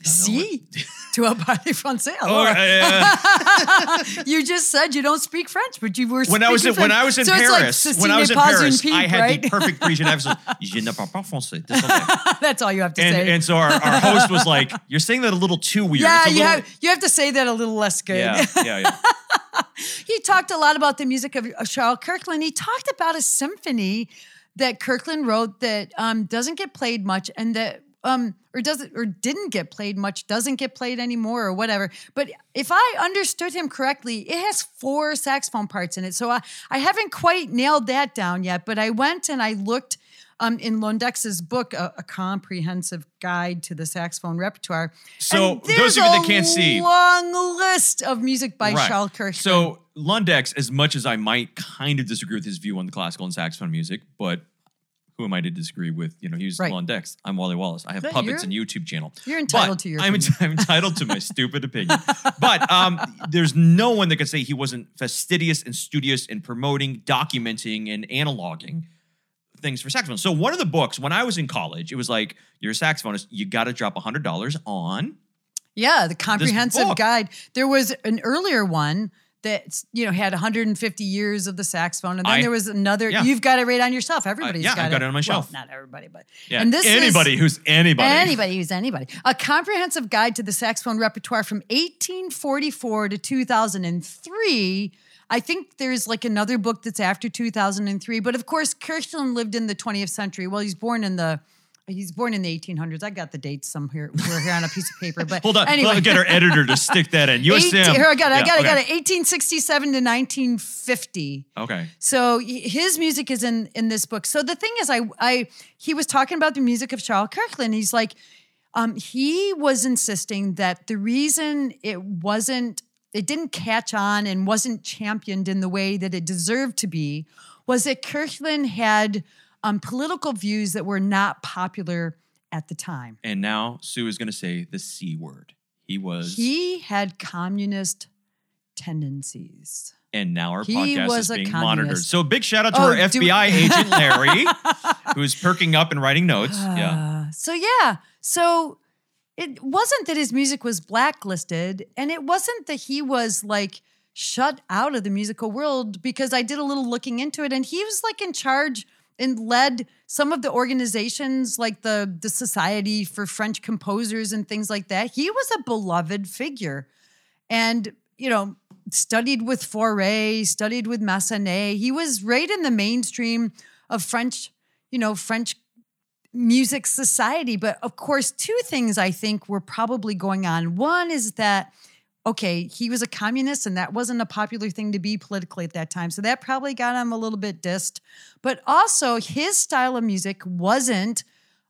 I don't know Si, tu as parlé français. alors. Oh, uh, you just said you don't speak French, but you were when I was in, speaking when I was in So it's like, Paris, when I was in Paris, I had right? the perfect Parisian accent. Je ne parle pas français. That's all you have to And, say. and so our, our host was like, "You're saying that a little too weird." yeah, you little- have you have to say that a little less good. yeah, yeah, yeah. he talked a lot about the music of of Charles Koechlin. He talked about a symphony that Koechlin wrote that um, doesn't get played much, and that um, or doesn't or didn't get played much, doesn't get played anymore, or whatever. But if I understood him correctly, it has four saxophone parts in it. So I I haven't quite nailed that down yet. But I went and I looked. Um, in Londeix's book, a, a comprehensive guide to the saxophone repertoire. So, those of you that can't see- a long list of music by Right. Charles Koechlin. So Londeix, as much as I might kind of disagree with his view on the classical and saxophone music, but who am I to disagree with? You know, he's Right. Londeix. I'm Wally Wallace. I have But puppets and YouTube channel. you're entitled But to your I'm. I'm entitled to my stupid opinion. But um, there's no one that could say he wasn't fastidious and studious in promoting, documenting, and analoging things for saxophone. So one of the books when I was in college, it was like you're a saxophonist, you got to drop hundred dollars on Yeah, the comprehensive guide. There was an earlier one that you know had 150 years of the saxophone, and then I- there was another. yeah. You've got it right on your shelf. Everybody's yeah, got I've got it on my Well, shelf. not everybody, but Yeah, and this is- anybody who's anybody. Anybody who's anybody. A comprehensive guide to the saxophone repertoire from 1844 to 2003. I think there's like another book that's after 2003, but of course Koechlin lived in the 20th century. Well, he's born in the he's born in the 1800s. I got the dates somewhere we're here on a piece of paper, but Hold on, Anyway, me get our editor to stick that in. USM. 18 here I got it. I got it. I got it. 1867 to 1950. Okay. So his music is in in this book. So the thing is, I I he was talking about the music of Charles Koechlin. He's like, um, he was insisting that the reason it wasn't, it didn't catch on and wasn't championed in the way that it deserved to be, was that Koechlin had um, political views that were not popular at the time. And now Sue is going to say the C word. He was, He had communist tendencies. and now our he podcast was is being communist. monitored. So big shout out to Oh, our FBI agent Larry, who's perking up and writing notes. yeah. Uh, so yeah, so it wasn't that his music was blacklisted, and it wasn't that he was like shut out of the musical world because I did a little looking into it, and he was like in charge and led some of the organizations like the the Society for French Composers and things like that. He was a beloved figure, and you know studied with Fauré, studied with Massenet. He was right in the mainstream of French, you know, French music society. But of course, two things I think were probably going on. One is that, okay, he was a communist and that wasn't a popular thing to be politically at that time. So that probably got him a little bit dissed. But also, his style of music wasn't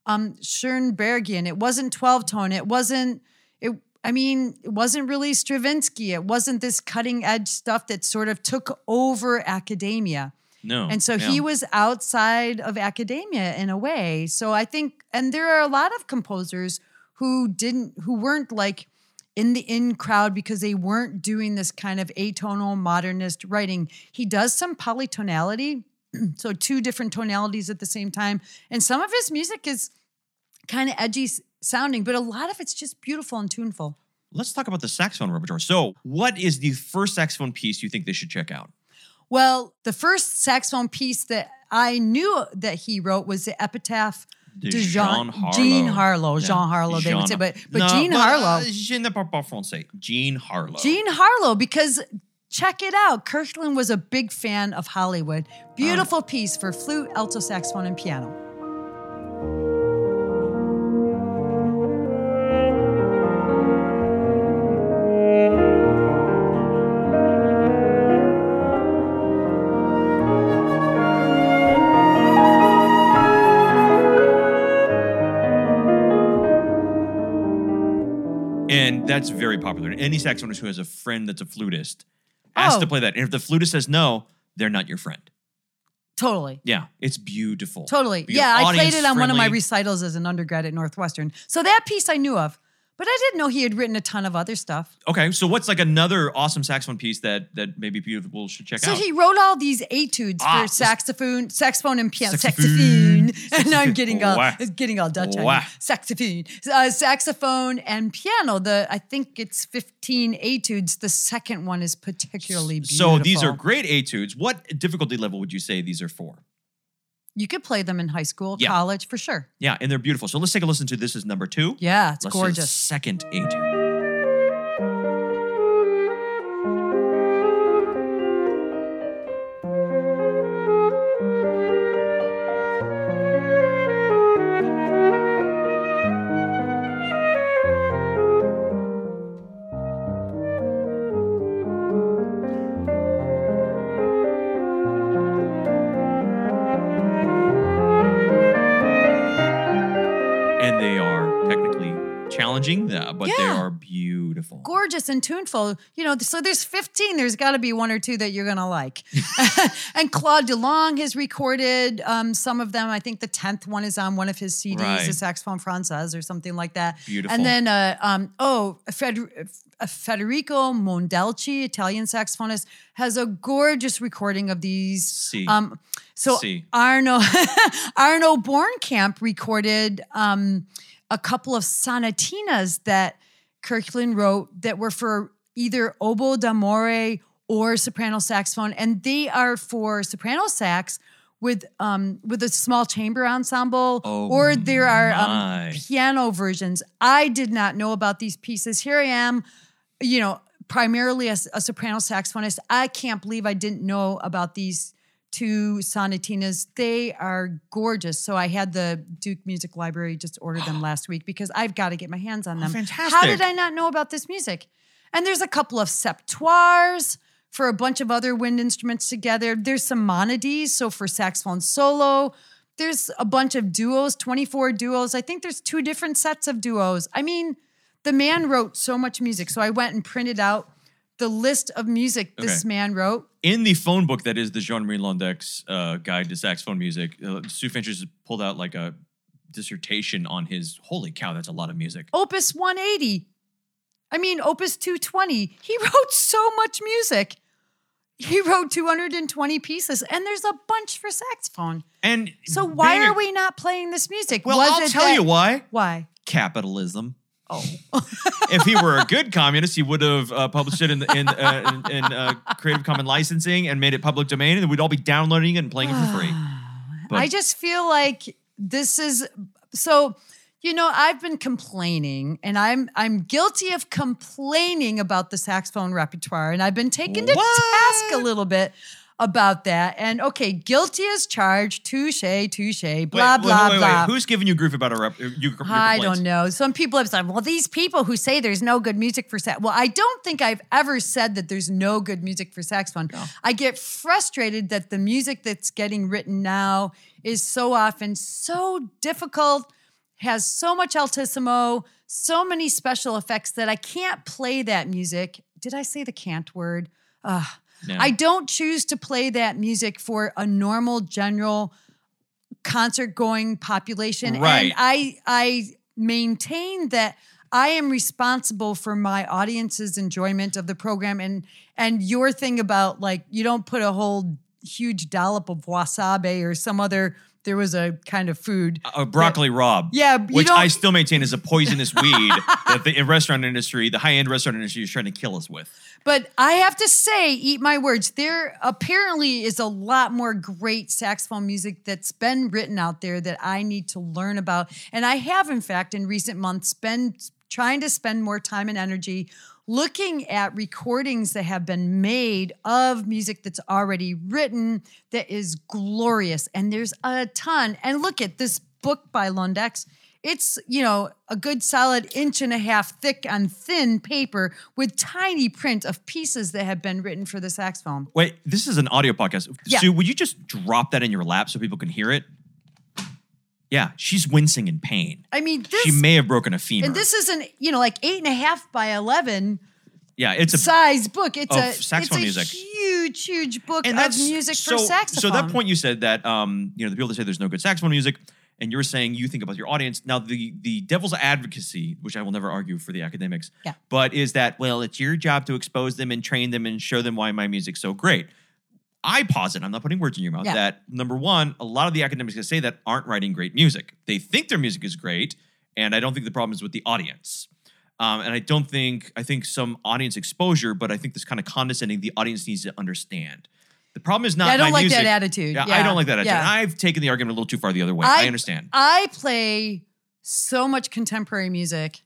um, Schoenbergian, it wasn't 12 tone, it wasn't. It, I mean, it wasn't really Stravinsky. It wasn't this cutting edge stuff that sort of took over academia. No. And so yeah. he was outside of academia in a way. So I think, and there are a lot of composers who didn't, who weren't like in the in crowd because they weren't doing this kind of atonal modernist writing. He does some polytonality, so two different tonalities at the same time. And some of his music is kind of edgy sounding, but a lot of it's just beautiful and tuneful. Let's talk about the saxophone repertoire. So, what is the first saxophone piece you think they should check out? Well, the first saxophone piece that I knew that he wrote was the epitaph De Jean Jean, Harlow. Jean Harlow. Yeah. Jean Harlow, they would say, but but No, Jean but, Harlow. uh, je ne parle pas français. Jean Harlow. Jean Harlow, because check it out. Koechlin was a big fan of Hollywood. Beautiful piece for flute, alto saxophone, and piano. That's very popular. Any saxophonist who has a friend that's a flutist has Oh. to play that. And if the flutist says no, they're not your friend. Totally. Yeah, it's beautiful. Totally. Be Yeah, I played it on one of my recitals as an undergrad at Northwestern. So that piece I knew of, but I didn't know he had written a ton of other stuff. Okay, so what's like another awesome saxophone piece that that maybe people should check So out? So he wrote all these etudes Ah, for saxophone, saxophone and piano, Saxophone. saxophone. And I'm getting all getting all Dutch. Saxophone, uh, saxophone and piano. The I think it's 15 etudes. The second one is particularly beautiful. so these are great etudes. What difficulty level would you say these are for? You could play them in high school, Yeah. college, for sure. Yeah, and they're beautiful. So let's take a listen to this is number two. Yeah, it's Let's gorgeous. second etude. And tuneful. You know, so there's 15. There's got to be one or two that you're gonna like. and Claude Delangle has recorded um, some of them. I think the 10th one is on one of his CDs, Right. the saxophone francese or something like that. Beautiful. And then, uh, um, oh, Feder- uh, Federico Mondelci, Italian saxophonist, has a gorgeous recording of these. See. Um, so. Arno Arno Bornkamp recorded um, a couple of sonatinas that Koechlin wrote that were for either oboe d'amore or soprano saxophone, and they are for soprano sax with um, with a small chamber ensemble, Oh or there are um, piano versions. I did not know about these pieces. Here I am, you know, primarily a, a soprano saxophonist. I can't believe I didn't know about these two sonatinas. They are gorgeous. So I had the Duke Music Library just order them last week because I've got to get my hands on oh, them. How Oh, fantastic. did I not know about this music? And there's a couple of septuors for a bunch of other wind instruments together. There's some monodies, so for saxophone solo. There's a bunch of duos, 24 duos. I think there's two different sets of duos. I mean, the man wrote so much music. So I went and printed out the list of music this Okay. man wrote. In the phone book that is the Jean-Marie Londeix uh, guide to saxophone music, uh, Sue Fancher's pulled out like a dissertation on his. Holy cow, that's a lot of music. Opus 180. I mean, Opus 220. He wrote so much music. He wrote 220 pieces, and there's a bunch for saxophone. And So why being a- are we not playing this music? Well, Was I'll tell that- you why. Why? Capitalism. Oh, if he were a good communist, he would have uh, published it in in, uh, in, in uh, Creative Commons licensing and made it public domain, and we'd all be downloading it and playing it for free. But- I just feel like this is so. You know, I've been complaining, and I'm I'm guilty of complaining about the saxophone repertoire, and I've been taken to task a little bit about that. And okay, guilty as charged, touche, touche, blah Wait, blah wait, wait, wait. blah. Who's giving you grief about a rep? Uh, you, your I don't know. Some people have said, well, these people who say there's no good music for sax. Well, I don't think I've ever said that there's no good music for saxophone. I get frustrated that the music that's getting written now is so often so difficult, has so much altissimo, so many special effects that I can't play that music. Did I say the can't word? Ugh. No. I don't choose to play that music for a normal general concert going population. Right. And I I maintain that I am responsible for my audience's enjoyment of the program and and your thing about like you don't put a whole huge dollop of wasabi or some other there was a kind of food. A broccoli rabe. Yeah, which don't- I still maintain is a poisonous weed that the restaurant industry, the high end restaurant industry, is trying to kill us with. But I have to say, eat my words, there apparently is a lot more great saxophone music that's been written out there that I need to learn about. And I have, in fact, in recent months, been trying to spend more time and energy looking at recordings that have been made of music that's already written that is glorious. And there's a ton. And look at this book by Londeix. It's, you know, a good solid inch and a half thick on thin paper with tiny print of pieces that have been written for the saxophone. Wait, this is an audio podcast. Yeah. Sue, would you just drop that in your lap so people can hear it? Yeah, she's wincing in pain. I mean, this she may have broken a femur. and this isn't you know like eight and a half by eleven yeah, it's a size book. It's a saxophone it's a music. huge, huge book and of that's music so, for saxophone. So that point you said that um, you know the people that say there's no good saxophone music, and you're saying you think about your audience. Now the the devil's advocacy, which I will never argue for the academics, Yeah. but is that well, it's your job to expose them and train them and show them why my music's so great. I posit, I'm not putting words in your mouth, Yeah. that number one, a lot of the academics that say that aren't writing great music. They think their music is great, and I don't think the problem is with the audience. Um, and I don't think I think some audience exposure, but I think this kind of condescending the audience needs to understand. The problem is not Yeah, I don't like that attitude. Yeah, I don't like that attitude. Yeah. I've taken the argument a little too far the other way. I, understand. I play so much contemporary music,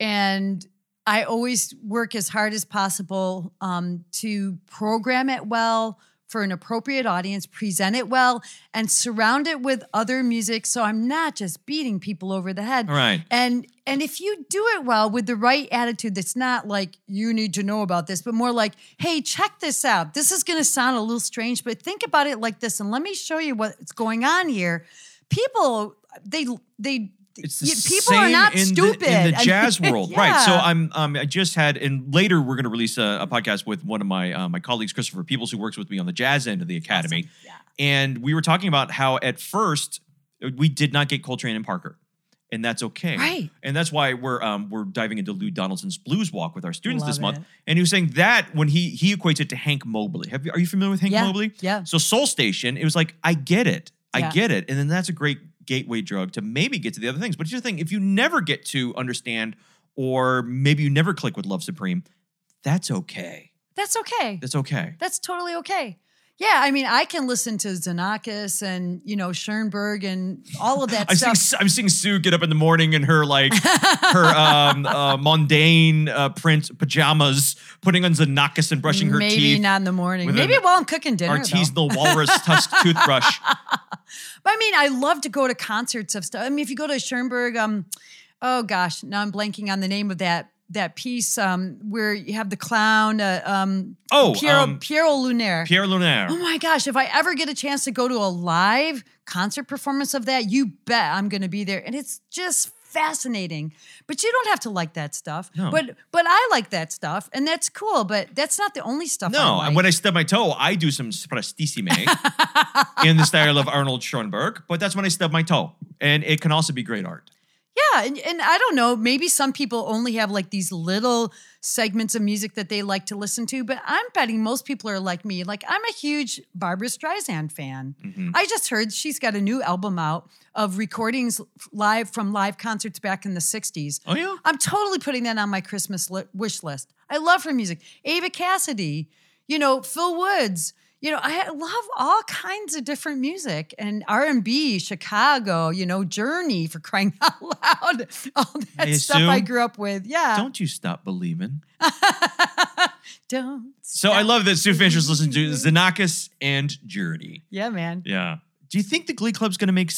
and I always work as hard as possible um, to program it well for an appropriate audience, present it well, and surround it with other music. So I'm not just beating people over the head. Right. And and if you do it well with the right attitude, that's not like you need to know about this, but more like, hey, check this out. This is going to sound a little strange, but think about it like this, and let me show you what's going on here. People, they they. It's the people are not in stupid the, in the jazz world, right? So. I'm um, I just had and later we're going to release a, a podcast with one of my uh, my colleagues, Christopher Peoples, who works with me on the jazz end of the academy, Yeah. and we were talking about how at first we did not get Coltrane and Parker. And that's okay, Right. And that's why we're um, we're diving into Lou Donaldson's Blues Walk with our students this Love month. it. And he was saying that when he he equates it to Hank Mobley. Have you, are you familiar with Hank Yeah, Mobley? yeah. So Soul Station, it was like I get it, I Yeah. get it, and then that's a great gateway drug to maybe get to the other things. But here's the thing: if you never get to understand, or maybe you never click with Love Supreme, that's okay. That's okay. That's okay. That's totally okay. Yeah, I mean, I can listen to Xenakis and you know Schoenberg and all of that I'm stuff. seeing, I'm seeing Sue get up in the morning in her like her um, uh, mundane uh, print pajamas, putting on Xenakis and brushing her Maybe teeth. not in the morning. Maybe while I'm cooking dinner. though. artisanal walrus tusk toothbrush. But I mean, I love to go to concerts of stuff. I mean, if you go to Schoenberg, um, oh gosh, now I'm blanking on the name of that that piece um, where you have the clown, uh, um, Oh, Piero, um, Pierrot Lunaire. Pierre Lunaire. Oh my gosh, if I ever get a chance to go to a live concert performance of that, you bet I'm going to be there. And it's just fascinating. But you don't have to like that stuff. No. But but I like that stuff and that's cool, but that's not the only stuff I No, like. and when I stub my toe, I do some Sprechstimme in the style of Arnold Schoenberg, but that's when I stub my toe. And it can also be great art. Yeah, and, and I don't know, maybe some people only have like these little segments of music that they like to listen to, but I'm betting most people are like me. Like I'm a huge Barbra Streisand fan. Mm-hmm. I just heard she's got a new album out of recordings live from live concerts back in the 60s. Oh, yeah? I'm totally putting that on my Christmas li- wish list. I love her music. Ava Cassidy, you know, Phil Woods. You know, I love all kinds of different music and R and B, Chicago. You know, Journey for crying out loud. All that Hey, stuff I grew up with. Yeah. Don't you stop believing. Don't. So I love that Sue Fancher's listening to Xenakis and Journey. Yeah, man. Yeah. Do you think the Glee Club's going to make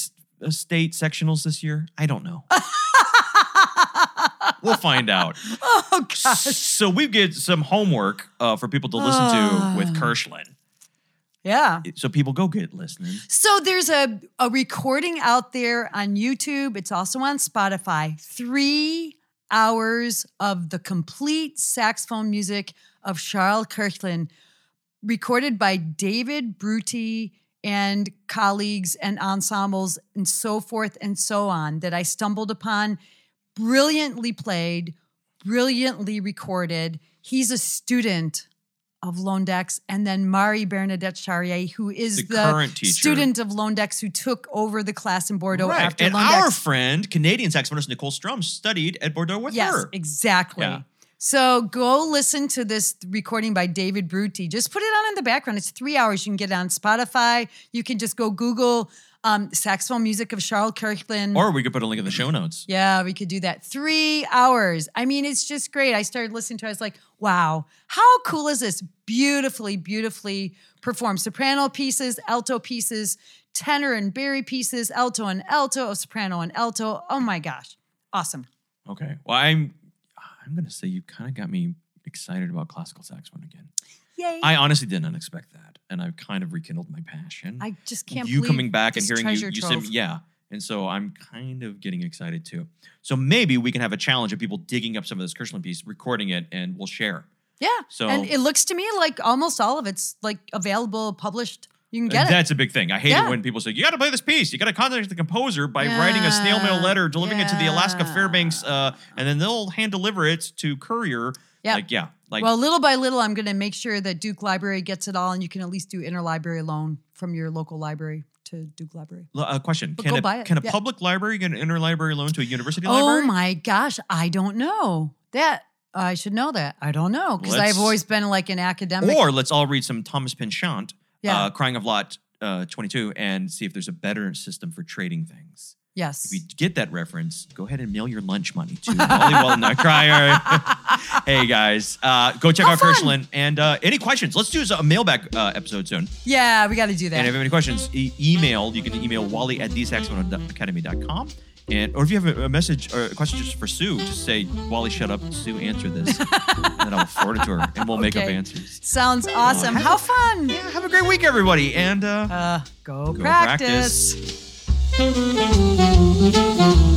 uh, state sectionals this year? I don't know. we'll find out. Oh gosh. So we get some homework uh, for people to listen to with Koechlin. Yeah. So people go get listening. So there's a, a recording out there on YouTube. It's also on Spotify. Three hours of the complete saxophone music of Charles Koechlin, recorded by David Brutti and colleagues and ensembles and so forth and so on that I stumbled upon. Brilliantly played, brilliantly recorded. He's a student of Londeix, and then Marie-Bernadette Charrier, who is The the, current teacher. student of Londeix who took over the class in Bordeaux Right. after And our friend, Canadian saxophonist Nicole Strum, studied at Bordeaux with yes, her. Yes, exactly. Yeah. So go listen to this recording by David Brutti. Just put it on in the background. It's three hours. You can get it on Spotify. You can just go Google um, saxophone music of Charles Koechlin. Or we could put a link in the show notes. Yeah, we could do that. Three hours. I mean, it's just great. I started listening to it. I was like, wow, how cool is this? Beautifully, beautifully performed. Soprano pieces, alto pieces, tenor and barry pieces, alto and alto, soprano and alto. Oh my gosh. Awesome. Okay. Well, I'm I'm gonna say you kind of got me excited about classical saxophone again. Yay. I honestly did not expect that, and I've kind of rekindled my passion. I just can't believe you coming back and hearing you, you yeah, And so I'm kind of getting excited too. So maybe we can have a challenge of people digging up some of this Koechlin piece, recording it, and we'll share. Yeah. So- and it looks to me like almost all of it's like available, published. You can get it. That's a big thing. I hate Yeah. it when people say, you got to play this piece. You got to contact the composer by writing a snail mail letter, delivering it to the Alaska Fairbanks, uh, and then they'll hand deliver it to courier. Yeah. Like, yeah. Like, well, little by little, I'm going to make sure that Duke Library gets it all, and you can at least do interlibrary loan from your local library to Duke Library. A question: But Can a, buy it. can a Yeah. public library get an interlibrary loan to a university Oh library? my gosh, I don't know that. I should know that. I don't know because I've always been like an academic. Or let's all read some Thomas Pynchon, Yeah. uh, Crying of Lot uh, 22, and see if there's a better system for trading things. Yes. If you get that reference, go ahead and mail your lunch money to Wally Walden not Crier. hey guys, uh, go check How out fun. Koechlin. And uh, any questions? Let's do a mailback uh, episode soon. yeah, we got to do that. And if you have any questions, e- email. You can email Wally at thesaxophonacademy.com. And or if you have a, a message or a question just for Sue, just say, Wally, shut up. Sue, answer this. and I'll forward it to her and we'll make up answers. Sounds awesome. How fun. Yeah, have a great week, everybody. And uh, Uh, go, go practice. practice. Música